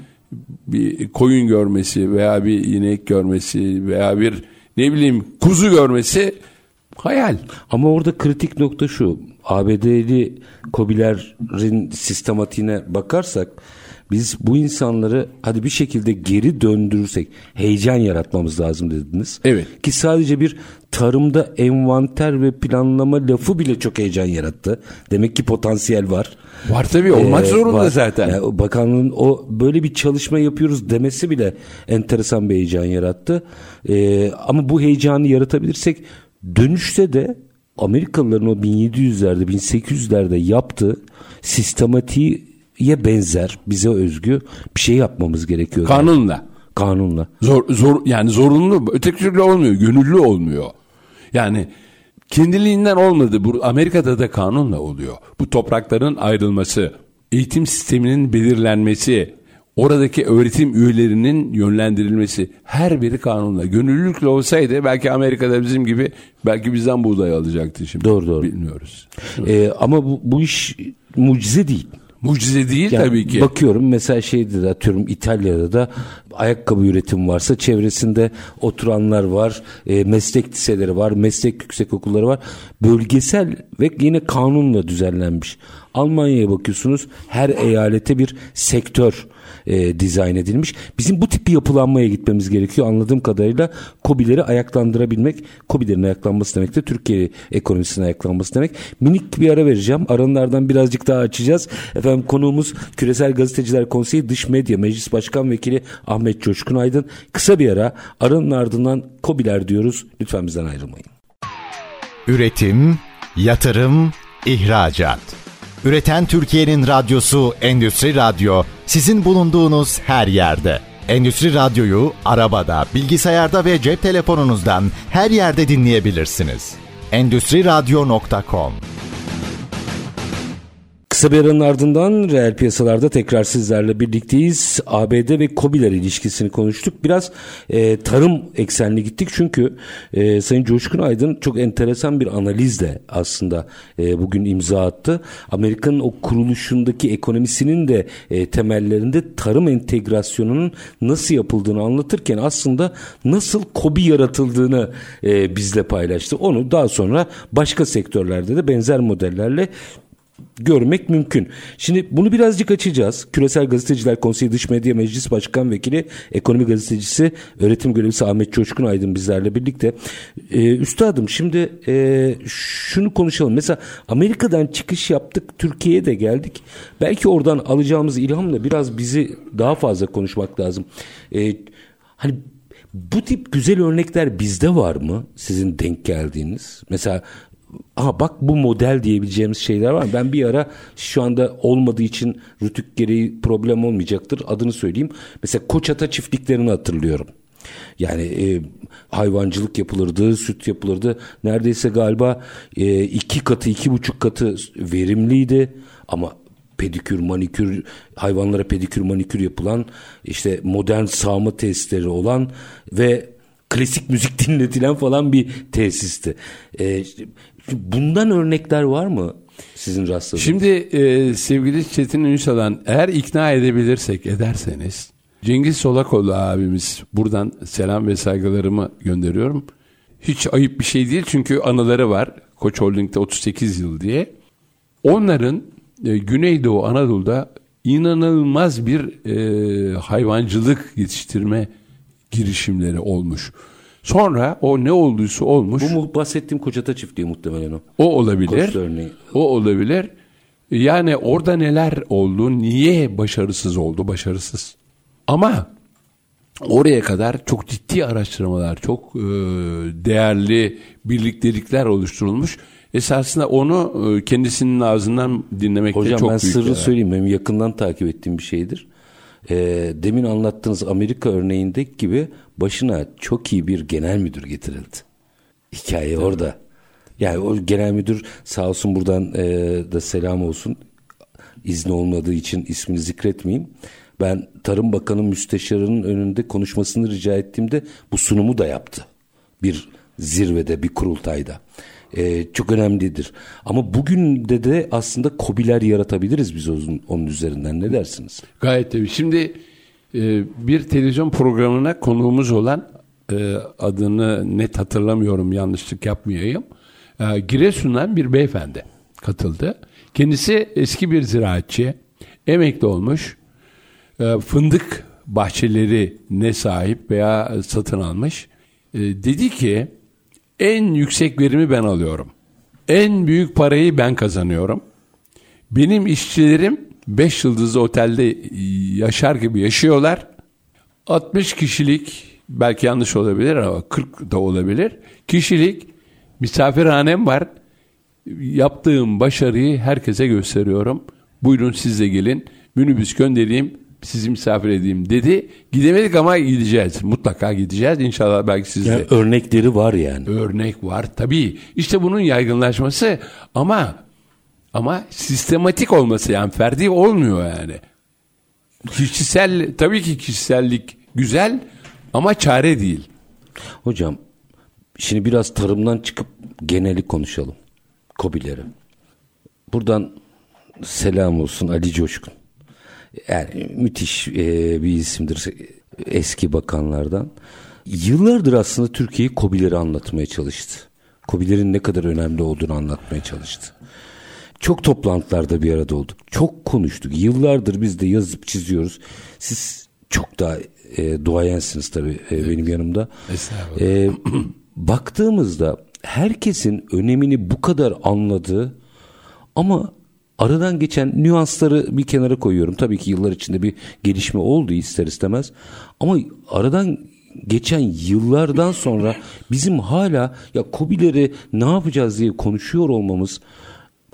bir koyun görmesi veya bir inek görmesi veya bir ne bileyim kuzu görmesi hayal. Ama orada kritik nokta şu. ABD'li kobilerin sistematiğine bakarsak biz bu insanları hadi bir şekilde geri döndürürsek heyecan yaratmamız lazım dediniz. Evet. Ki sadece bir tarımda envanter ve planlama lafı bile çok heyecan yarattı. Demek ki potansiyel var. Var tabii olmak Ee, zorunda var. zaten. Yani o bakanlığın o böyle bir çalışma yapıyoruz demesi bile enteresan bir heyecan yarattı. Ee, ama bu heyecanı yaratabilirsek dönüşte de Amerikalıların o 1700'lerde 1800'lerde yaptığı sistematiğe benzer bize özgü bir şey yapmamız gerekiyor. Kanunla. Kanunla. Zor, zor yani zorunlu öteki türlü olmuyor gönüllü olmuyor yani kendiliğinden olmadı bu Amerika'da da kanunla oluyor bu toprakların ayrılması eğitim sisteminin belirlenmesi oradaki öğretim üyelerinin yönlendirilmesi her biri kanunla gönüllülükle olsaydı belki Amerika'da bizim gibi belki bizden buğday alacaktı şimdi Doğru, doğru. bilmiyoruz Ee, ama bu, bu iş mucize değil. Mucize değil Yani tabii ki Bakıyorum mesela şeyde de atıyorum İtalya'da da ayakkabı üretim varsa çevresinde oturanlar var, e, meslek liseleri var, meslek yüksekokulları var. Bölgesel ve yine kanunla düzenlenmiş. Almanya'ya bakıyorsunuz her eyalete bir sektör e, dizayn edilmiş. Bizim bu tip bir yapılanmaya gitmemiz gerekiyor. Anladığım kadarıyla KOBİ'leri ayaklandırabilmek, KOBİ'lerin ayaklanması demek de Türkiye ekonomisinin ayaklanması demek. Minik bir ara vereceğim. Aranlardan birazcık daha açacağız. Efendim konuğumuz Küresel Gazeteciler Konseyi Dış Medya Meclis Başkan Vekili Ahmet Coşkun Aydın. Kısa bir ara aranın ardından KOBİ'ler diyoruz. Lütfen bizden ayrılmayın. Üretim, yatırım, ihracat. Üreten Türkiye'nin radyosu Endüstri Radyo sizin bulunduğunuz her yerde. Endüstri Radyo'yu arabada, bilgisayarda ve cep telefonunuzdan her yerde dinleyebilirsiniz. Endüstri Radyo.com Kısa bir aranın ardından reel piyasalarda tekrar sizlerle birlikteyiz. ABD ve COBİ'ler ilişkisini konuştuk. Biraz e, tarım eksenli gittik çünkü e, Sayın Coşkun Aydın çok enteresan bir analizle aslında e, bugün imza attı. Amerika'nın o kuruluşundaki ekonomisinin de e, temellerinde tarım entegrasyonunun nasıl yapıldığını anlatırken aslında nasıl COBİ yaratıldığını e, bizle paylaştı. Onu daha sonra başka sektörlerde de benzer modellerle görmek mümkün. Şimdi bunu birazcık açacağız. Küresel Gazeteciler Konseyi Dış Medya Meclis Başkan Vekili, Ekonomi Gazetecisi, Öğretim Görevlisi Ahmet Coşkun Aydın bizlerle birlikte. Ee, üstadım şimdi e, şunu konuşalım. Mesela Amerika'dan çıkış yaptık, Türkiye'ye de geldik. Belki oradan alacağımız ilhamla biraz bizi daha fazla konuşmak lazım. Ee, hani bu tip güzel örnekler bizde var mı? Sizin denk geldiğiniz. Mesela Aha bak bu model diyebileceğimiz şeyler var. Ben bir ara şu anda olmadığı için rütük gereği problem olmayacaktır. Adını söyleyeyim. Mesela Koçata çiftliklerini hatırlıyorum. Yani e, hayvancılık yapılırdı, süt yapılırdı. Neredeyse galiba e, iki katı, iki buçuk katı verimliydi. Ama pedikür, manikür, hayvanlara pedikür, manikür yapılan, işte modern sağma testleri olan ve klasik müzik [laughs] dinletilen falan bir tesisti. E, bundan örnekler var mı sizin rastladığınız? Şimdi e, sevgili Çetin Ünsal'dan eğer ikna edebilirsek ederseniz Cengiz Solakoğlu abimiz buradan selam ve saygılarımı gönderiyorum. Hiç ayıp bir şey değil çünkü anıları var. Koç Holding'de 38 yıl diye. Onların e, Güneydoğu Anadolu'da inanılmaz bir e, hayvancılık yetiştirme girişimleri olmuş. Sonra o ne olduysa olmuş. Bu mu bahsettiğim Kocata çiftliği muhtemelen o. O olabilir. O olabilir. Yani orada neler oldu, niye başarısız oldu, başarısız. Ama oraya kadar çok ciddi araştırmalar, çok e, değerli birliktelikler oluşturulmuş. Esasında onu e, kendisinin ağzından dinlemekte Hocam, çok büyük. Hocam ben sırrı değer. söyleyeyim. Benim yakından takip ettiğim bir şeydir. E, demin anlattığınız Amerika örneğindeki gibi başına çok iyi bir genel müdür getirildi. Hikaye evet. orada. Yani o genel müdür sağ olsun buradan e, da selam olsun. İzni olmadığı için ismini zikretmeyeyim. Ben Tarım Bakanı Müsteşarı'nın önünde konuşmasını rica ettiğimde bu sunumu da yaptı. Bir zirvede, bir kurultayda. Ee, çok önemlidir. Ama bugün de de aslında kobiler yaratabiliriz biz onun, onun üzerinden. Ne dersiniz? Gayet tabii. Şimdi e, bir televizyon programına konuğumuz olan e, adını net hatırlamıyorum yanlışlık yapmayayım. E, Giresun'dan bir beyefendi katıldı. Kendisi eski bir ziraatçı, emekli olmuş, e, fındık bahçeleri ne sahip veya satın almış. E, dedi ki en yüksek verimi ben alıyorum. En büyük parayı ben kazanıyorum. Benim işçilerim 5 yıldızlı otelde yaşar gibi yaşıyorlar. 60 kişilik belki yanlış olabilir ama 40 da olabilir. Kişilik misafirhanem var. Yaptığım başarıyı herkese gösteriyorum. Buyurun siz de gelin. Minibüs göndereyim sizi misafir edeyim dedi. Gidemedik ama gideceğiz. Mutlaka gideceğiz. İnşallah belki siz yani de. Örnekleri var yani. Örnek var tabii. İşte bunun yaygınlaşması ama ama sistematik olması yani ferdi olmuyor yani. Kişisel tabii ki kişisellik güzel ama çare değil. Hocam şimdi biraz tarımdan çıkıp geneli konuşalım. Kobileri. Buradan selam olsun Ali Coşkun. Yani müthiş e, bir isimdir eski bakanlardan. Yıllardır aslında Türkiye'yi Kobileri anlatmaya çalıştı. Kobilerin ne kadar önemli olduğunu anlatmaya çalıştı. Çok toplantılarda bir arada olduk. Çok konuştuk. Yıllardır biz de yazıp çiziyoruz. Siz çok daha e, duayensiniz tabii e, benim yanımda. E, [clears throat] baktığımızda herkesin önemini bu kadar anladığı ama aradan geçen nüansları bir kenara koyuyorum. Tabii ki yıllar içinde bir gelişme oldu ister istemez. Ama aradan geçen yıllardan sonra bizim hala ya Kobileri ne yapacağız diye konuşuyor olmamız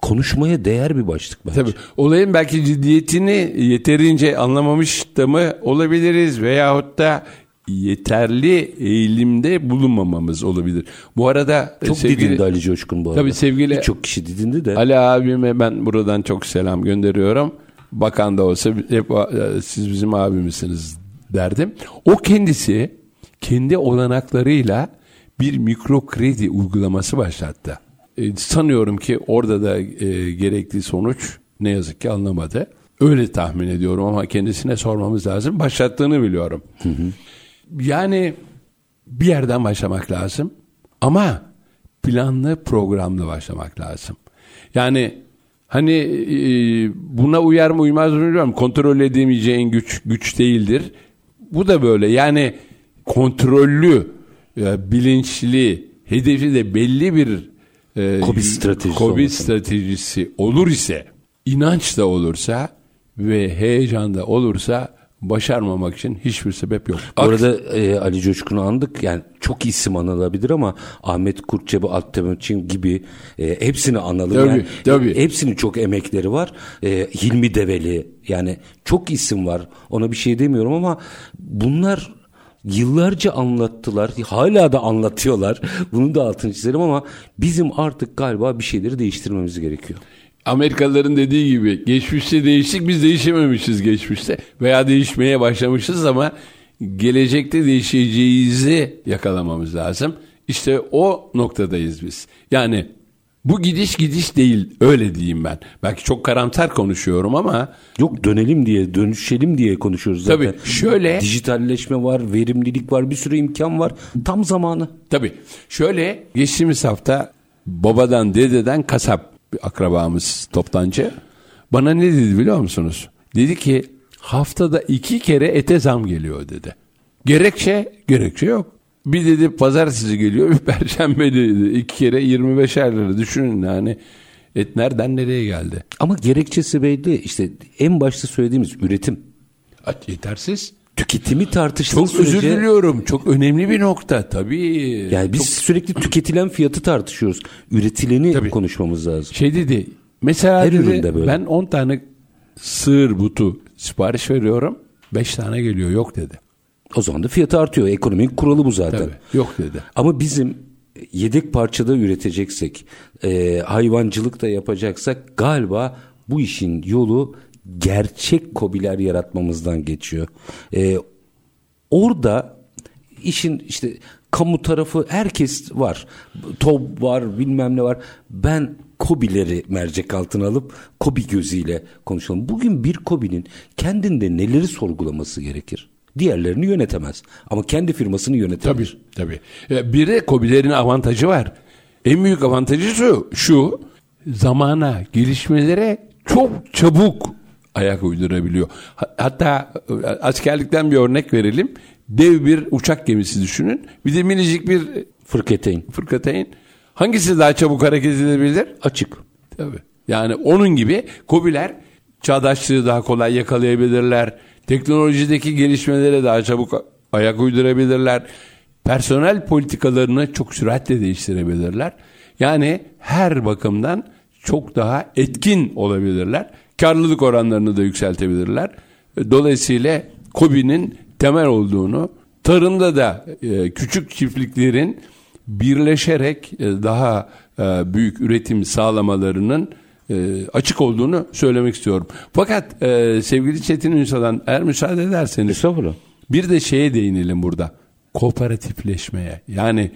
konuşmaya değer bir başlık bence. Tabii. Olayın belki ciddiyetini yeterince anlamamış da mı olabiliriz veyahut da yeterli eğilimde bulunmamamız olabilir. Bu arada Çok sevgili, didindi Ali Coşkun bu arada. Tabii sevgili- Birçok kişi didindi de. Ali abime ben buradan çok selam gönderiyorum. Bakan da olsa hep e, siz bizim abimizsiniz derdim. O kendisi kendi olanaklarıyla bir mikro kredi uygulaması başlattı. E, sanıyorum ki orada da e, gerekli sonuç ne yazık ki alınamadı. Öyle tahmin ediyorum ama kendisine sormamız lazım. Başlattığını biliyorum. Yani bir yerden başlamak lazım ama planlı programlı başlamak lazım. Yani hani e, buna uyar mı uymaz mı bilmiyorum. Kontrol edemeyeceğin güç güç değildir. Bu da böyle yani kontrollü, e, bilinçli, hedefi de belli bir e, Kobi stratejisi Kobi stratejisi olur ise, inanç da olursa ve heyecan da olursa başarmamak için hiçbir sebep yok. Bu arada e, Ali Coşkun'u andık. Yani çok isim anılabilir ama Ahmet Kurtçebi, Alptemuçin gibi e, hepsini analım. Tabii, yani, tabii. Hepsinin çok emekleri var. E, Hilmi Develi yani çok isim var. Ona bir şey demiyorum ama bunlar yıllarca anlattılar. Hala da anlatıyorlar. [laughs] Bunu da altını çizerim ama bizim artık galiba bir şeyleri değiştirmemiz gerekiyor. Amerikalıların dediği gibi geçmişte değiştik biz değişememişiz geçmişte veya değişmeye başlamışız ama gelecekte değişeceğizi yakalamamız lazım. İşte o noktadayız biz. Yani bu gidiş gidiş değil öyle diyeyim ben. Belki çok karamsar konuşuyorum ama Yok dönelim diye, dönüşelim diye konuşuyoruz zaten. Tabii, şöyle- Dijitalleşme var, verimlilik var, bir sürü imkan var. Tam zamanı. Tabii. Şöyle geçtiğimiz hafta babadan dededen kasap bir akrabamız toptancı bana ne dedi biliyor musunuz? Dedi ki haftada iki kere ete zam geliyor dedi. Gerekçe gerekçe yok. Bir dedi pazartesi geliyor bir [laughs] perşembe dedi. iki kere 25 lira düşünün yani et nereden nereye geldi? Ama gerekçesi belli. İşte en başta söylediğimiz üretim. At- Yetersiz. Tüketimi tartıştığı Çok sürece... özür diliyorum. Çok önemli bir nokta tabii. Yani biz sürekli tüketilen fiyatı tartışıyoruz. Üretileni Tabii. konuşmamız lazım. Şey dedi. Mesela Her dedi, böyle. ben 10 tane sığır butu sipariş veriyorum. 5 tane geliyor yok dedi. O zaman da fiyatı artıyor. Ekonominin kuralı bu zaten. Tabii yok dedi. Ama bizim yedek parçada üreteceksek, e, hayvancılık da yapacaksak galiba bu işin yolu gerçek kobiler yaratmamızdan geçiyor. E, orada işin işte kamu tarafı herkes var. TOB var bilmem ne var. Ben kobileri mercek altına alıp kobi gözüyle konuşalım. Bugün bir kobinin kendinde neleri sorgulaması gerekir? Diğerlerini yönetemez. Ama kendi firmasını yönetebilir. Tabii tabii. E, Bir de kobilerin avantajı var. En büyük avantajı şu, şu zamana, gelişmelere çok çabuk ayak uydurabiliyor. Ha- Hatta e, askerlikten bir örnek verelim. Dev bir uçak gemisi düşünün. Bir de minicik bir Fırketeyn. fırkateyn. Hangisi daha çabuk hareket edebilir? Açık. Tabii. Yani onun gibi kobiler çağdaşlığı daha kolay yakalayabilirler. Teknolojideki gelişmelere daha çabuk ayak uydurabilirler. Personel politikalarını çok süratle değiştirebilirler. Yani her bakımdan çok daha etkin olabilirler. Karlılık oranlarını da yükseltebilirler. Dolayısıyla KOBİ'nin temel olduğunu, tarımda da e, küçük çiftliklerin birleşerek e, daha e, büyük üretim sağlamalarının açık olduğunu söylemek istiyorum. Fakat sevgili Çetin Ünsal'dan eğer müsaade ederseniz bir de şeye değinelim burada. Kooperatifleşmeye. Yani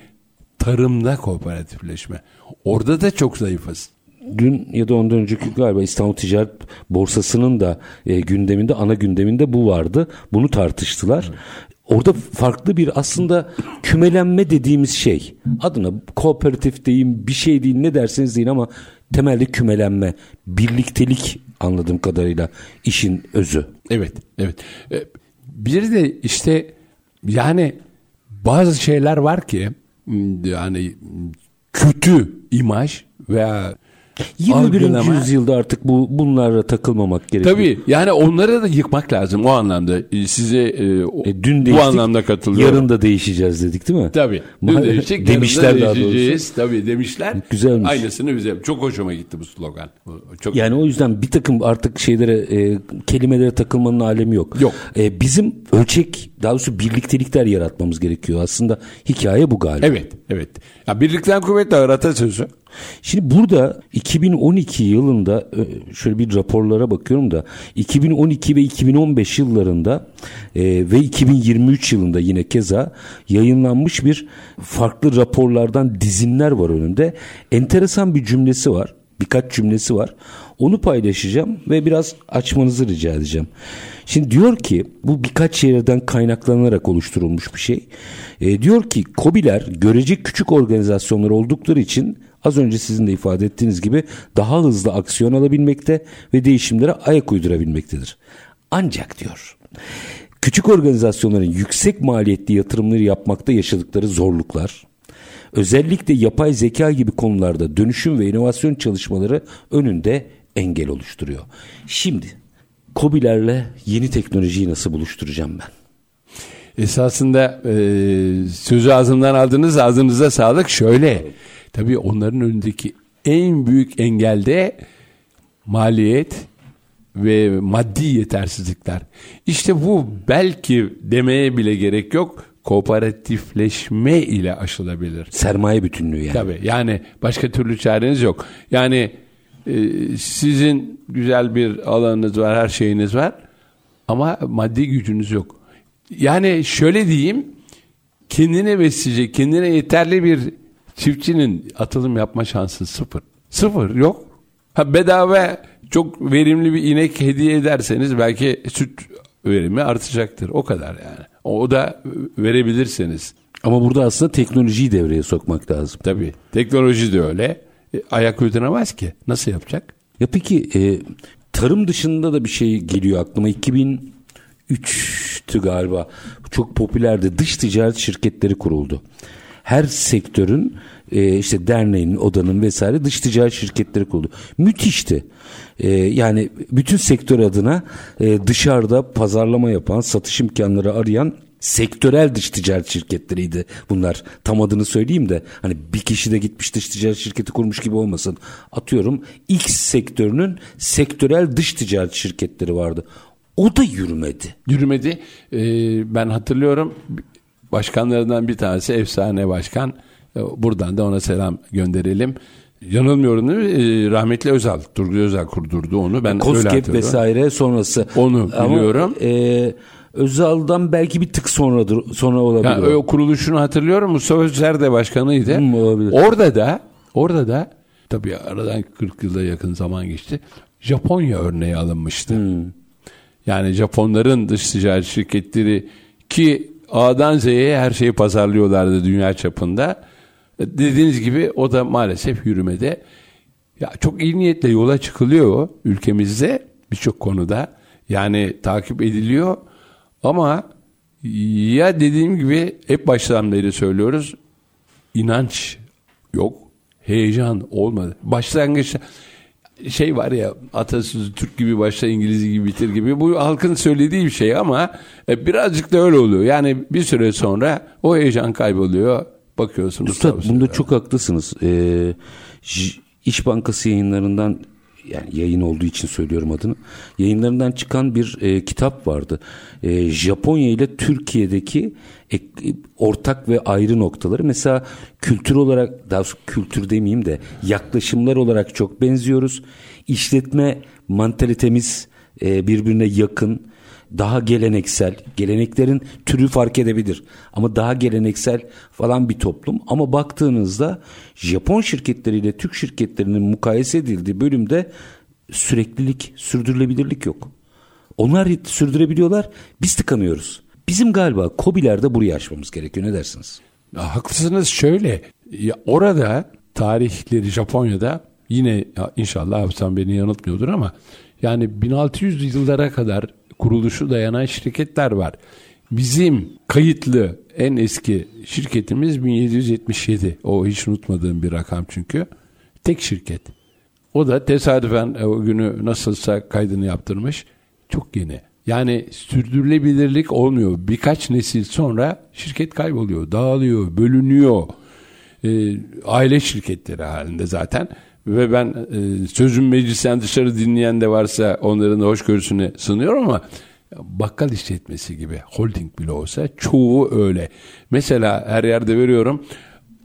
tarımda kooperatifleşme. Orada da çok zayıfız. Dün ya da ondan önceki galiba İstanbul Ticaret Borsası'nın da e, gündeminde, ana gündeminde bu vardı. Bunu tartıştılar. Orada farklı bir aslında kümelenme dediğimiz şey. Adına kooperatif deyin, bir şey deyin, ne derseniz deyin ama temelde kümelenme, birliktelik anladığım kadarıyla işin özü. Evet, evet. E, Bir de işte yani bazı şeyler var ki yani kötü imaj veya 21. algılama- yüzyılda artık bu bunlara takılmamak gerekiyor. Tabii yani onları da yıkmak lazım o anlamda. E, Size e, o- E, dün bu değiştik, anlamda katılıyorum. Yarın da değişeceğiz dedik değil mi? Tabii. Dün değişecek, demişler [laughs] yarın da daha değişeceğiz. Tabii demişler. Güzelmiş. Aynısını bize. Çok hoşuma gitti bu slogan. Bu- Çok Yani o yüzden bir takım artık şeylere e, kelimelere takılmanın alemi yok. Yok. E, bizim ölçek daha doğrusu birliktelikler yaratmamız gerekiyor. Aslında hikaye bu galiba. Evet, evet. Ya birlikten kuvvet doğar atasözü. Şimdi burada 2012 yılında e, şöyle bir raporlara bakıyorum da 2012 ve 2015 yıllarında e, ve 2023 yılında yine keza yayınlanmış bir farklı raporlardan dizinler var önünde. Enteresan bir cümlesi var. Birkaç cümlesi var. Onu paylaşacağım ve biraz açmanızı rica edeceğim. Şimdi diyor ki bu birkaç yerden kaynaklanarak oluşturulmuş bir şey. E, diyor ki COBİ'ler görecek küçük organizasyonlar oldukları için az önce sizin de ifade ettiğiniz gibi daha hızlı aksiyon alabilmekte ve değişimlere ayak uydurabilmektedir. Ancak diyor küçük organizasyonların yüksek maliyetli yatırımları yapmakta yaşadıkları zorluklar, özellikle yapay zeka gibi konularda dönüşüm ve inovasyon çalışmaları önünde engel oluşturuyor. Şimdi COBİ'lerle yeni teknolojiyi nasıl buluşturacağım ben? Esasında e, sözü ağzımdan aldınız ağzınıza sağlık. Şöyle tabii onların önündeki en büyük engelde maliyet ve maddi yetersizlikler. İşte bu belki demeye bile gerek yok kooperatifleşme ile aşılabilir. Sermaye bütünlüğü yani. Tabii yani başka türlü çareniz yok. Yani e, sizin güzel bir alanınız var, her şeyiniz var ama maddi gücünüz yok. Yani şöyle diyeyim, kendine besleyecek, kendine yeterli bir çiftçinin atılım yapma şansı sıfır. Sıfır yok. Ha bedava çok verimli bir inek hediye ederseniz belki süt verimi artacaktır. O kadar yani. O da verebilirseniz. Ama burada aslında teknolojiyi devreye sokmak lazım. Tabii. Teknoloji de öyle. E, ayak uyduramaz ki. Nasıl yapacak? Ya peki e, tarım dışında da bir şey geliyor aklıma. 2003'tü galiba. Çok popülerdi. Dış ticaret şirketleri kuruldu. Her sektörün e, işte derneğin, odanın vesaire dış ticaret şirketleri kuruldu. Müthişti. E, yani bütün sektör adına e, dışarıda pazarlama yapan, satış imkanları arayan sektörel dış ticaret şirketleriydi bunlar. Tam adını söyleyeyim de hani bir kişi de gitmiş dış ticaret şirketi kurmuş gibi olmasın. Atıyorum X sektörünün sektörel dış ticaret şirketleri vardı. O da yürümedi. Yürümedi. E, ben hatırlıyorum başkanlarından bir tanesi efsane başkan. E, buradan da ona selam gönderelim. Yanılmıyorum değil mi? E, rahmetli Özal, Turgut Özal kurdurdu onu. Ben Koskep vesaire sonrası. Onu biliyorum. Ama, e, Özal'dan belki bir tık sonradır sonra olabilir. Yani o. kuruluşunu hatırlıyorum. Mustafa Özer de başkanıydı. Hmm, olabilir. Orada da orada da tabii aradan 40 yıla yakın zaman geçti. Japonya örneği alınmıştı. Hmm. Yani Japonların dış ticaret şirketleri ki A'dan Z'ye her şeyi pazarlıyorlardı dünya çapında. Dediğiniz gibi o da maalesef yürümede. Ya çok iyi niyetle yola çıkılıyor ülkemizde birçok konuda. Yani takip ediliyor ama ya dediğim gibi hep baştan beri söylüyoruz inanç yok, heyecan olmadı. Başlangıçta şey var ya atasözü Türk gibi başla İngiliz gibi bitir gibi bu halkın söylediği bir şey ama e, birazcık da öyle oluyor. Yani bir süre sonra o heyecan kayboluyor. Bakıyorsunuz. Üstad bunda çok haklısınız. Ee, İş Bankası yayınlarından yani yayın olduğu için söylüyorum adını. Yayınlarından çıkan bir e, kitap vardı. E, Japonya ile Türkiye'deki ek- ortak ve ayrı noktaları. Mesela kültür olarak daha kültür demeyeyim de yaklaşımlar olarak çok benziyoruz. İşletme mantalitemiz e, birbirine yakın daha geleneksel, geleneklerin türü fark edebilir ama daha geleneksel falan bir toplum. Ama baktığınızda Japon şirketleriyle Türk şirketlerinin mukayese edildiği bölümde süreklilik, sürdürülebilirlik yok. Onlar sürdürebiliyorlar, biz tıkanıyoruz. Bizim galiba COBİ'lerde burayı aşmamız gerekiyor. Ne dersiniz? Ya, haklısınız şöyle. Ya, orada tarihleri Japonya'da yine inşallah hafızam beni yanıltmıyordur ama yani 1600 yıllara kadar kuruluşu dayanan şirketler var. Bizim kayıtlı en eski şirketimiz 1777. O hiç unutmadığım bir rakam çünkü. Tek şirket. O da tesadüfen e, o günü nasılsa kaydını yaptırmış. Çok yeni. Yani sürdürülebilirlik olmuyor. Birkaç nesil sonra şirket kayboluyor, dağılıyor, bölünüyor. E, aile şirketleri halinde zaten. Ve ben e, sözüm meclisten dışarı dinleyen de varsa onların da hoşgörüsüne sınıyorum ama bakkal işletmesi gibi holding bile olsa çoğu öyle. Mesela her yerde veriyorum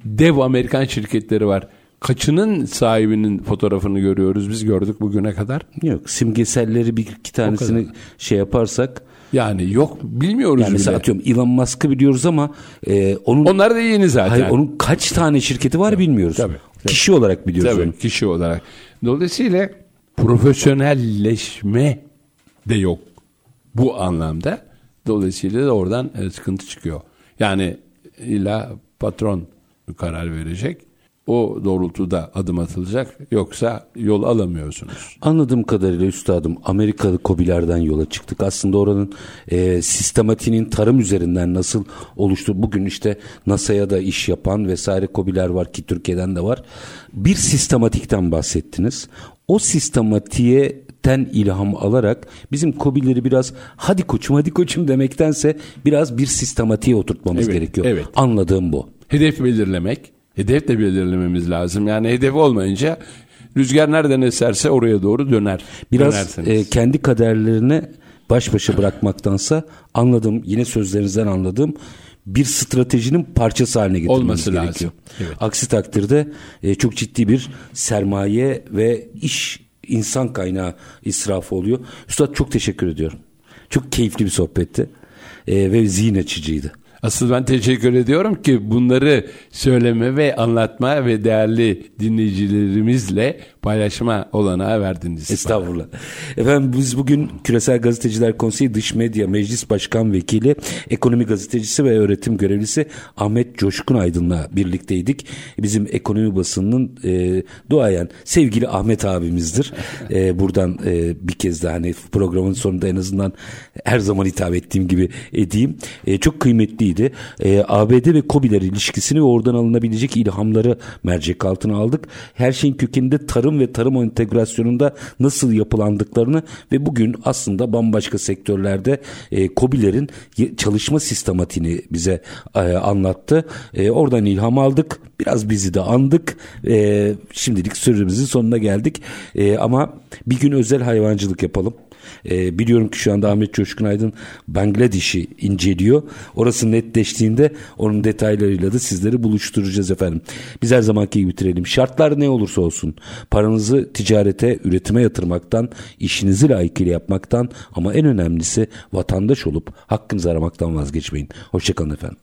dev Amerikan şirketleri var. Kaçının sahibinin fotoğrafını görüyoruz biz gördük bugüne kadar. Yok simgeselleri bir iki tanesini şey yaparsak yani yok bilmiyoruz yani mesela bile. atıyorum Elon Musk'ı biliyoruz ama e, onun Onlar da yeni zaten. hayır, onun kaç tane şirketi var bilmiyoruz. tabii, tabii. Kişi olarak biliyoruz Tabii onu. kişi olarak. Dolayısıyla profesyonelleşme de yok bu anlamda. Dolayısıyla da oradan e, sıkıntı çıkıyor. Yani illa patron karar verecek. O doğrultuda adım atılacak. Yoksa yol alamıyorsunuz. Anladığım kadarıyla üstadım Amerikalı kobilerden yola çıktık. Aslında oranın e, sistematiğinin tarım üzerinden nasıl oluştu. Bugün işte NASA'ya da iş yapan vesaire kobiler var ki Türkiye'den de var. Bir sistematikten bahsettiniz. O sistematiğe ten ilham alarak bizim kobileri biraz hadi koçum hadi koçum demektense biraz bir sistematiğe oturtmamız Evet, gerekiyor. evet. Anladığım bu. Hedef belirlemek. Hedef de belirlememiz lazım. Yani hedef olmayınca rüzgar nereden eserse oraya doğru döner. Biraz e, kendi kaderlerine baş başa bırakmaktansa anladım yine sözlerinizden anladığım bir stratejinin parçası haline getirmemiz Olması lazım. gerekiyor. Evet. Aksi takdirde e, çok ciddi bir sermaye ve iş insan kaynağı israfı oluyor. Üstad çok teşekkür ediyorum. Çok keyifli bir sohbetti e, ve zihin açıcıydı. Asıl ben teşekkür ediyorum ki bunları söyleme ve anlatma ve değerli dinleyicilerimizle paylaşma olanağı verdiniz. bana. Estağfurullah. Efendim biz bugün Küresel Gazeteciler Konseyi Dış Medya Meclis Başkan Vekili, Ekonomi Gazetecisi ve Öğretim Görevlisi Ahmet Coşkun Aydın'la birlikteydik. Bizim ekonomi basınının e, duayen sevgili Ahmet abimizdir. E, buradan e, bir kez daha hani programın sonunda en azından her zaman hitap ettiğim gibi edeyim. E, çok kıymetliydi. E, ABD ve KOBİ'ler ilişkisini ve oradan alınabilecek ilhamları mercek altına aldık. Her şeyin kökeninde tarım ve tarım entegrasyonunda nasıl yapılandıklarını ve bugün aslında bambaşka sektörlerde e, KOBİ'lerin çalışma sistematiğini bize e, anlattı. E, oradan ilham aldık. Biraz bizi de andık. E, şimdilik süremizin sonuna geldik. E, ama bir gün özel hayvancılık yapalım. E, biliyorum ki şu anda Ahmet Coşkun Aydın Bangladeş'i inceliyor. Orası netleştiğinde onun detaylarıyla da sizleri buluşturacağız efendim. Biz her zamanki gibi bitirelim. Şartlar ne olursa olsun paranızı ticarete, üretime yatırmaktan, işinizi layıkıyla yapmaktan ama en önemlisi vatandaş olup hakkınızı aramaktan vazgeçmeyin. Hoşçakalın efendim.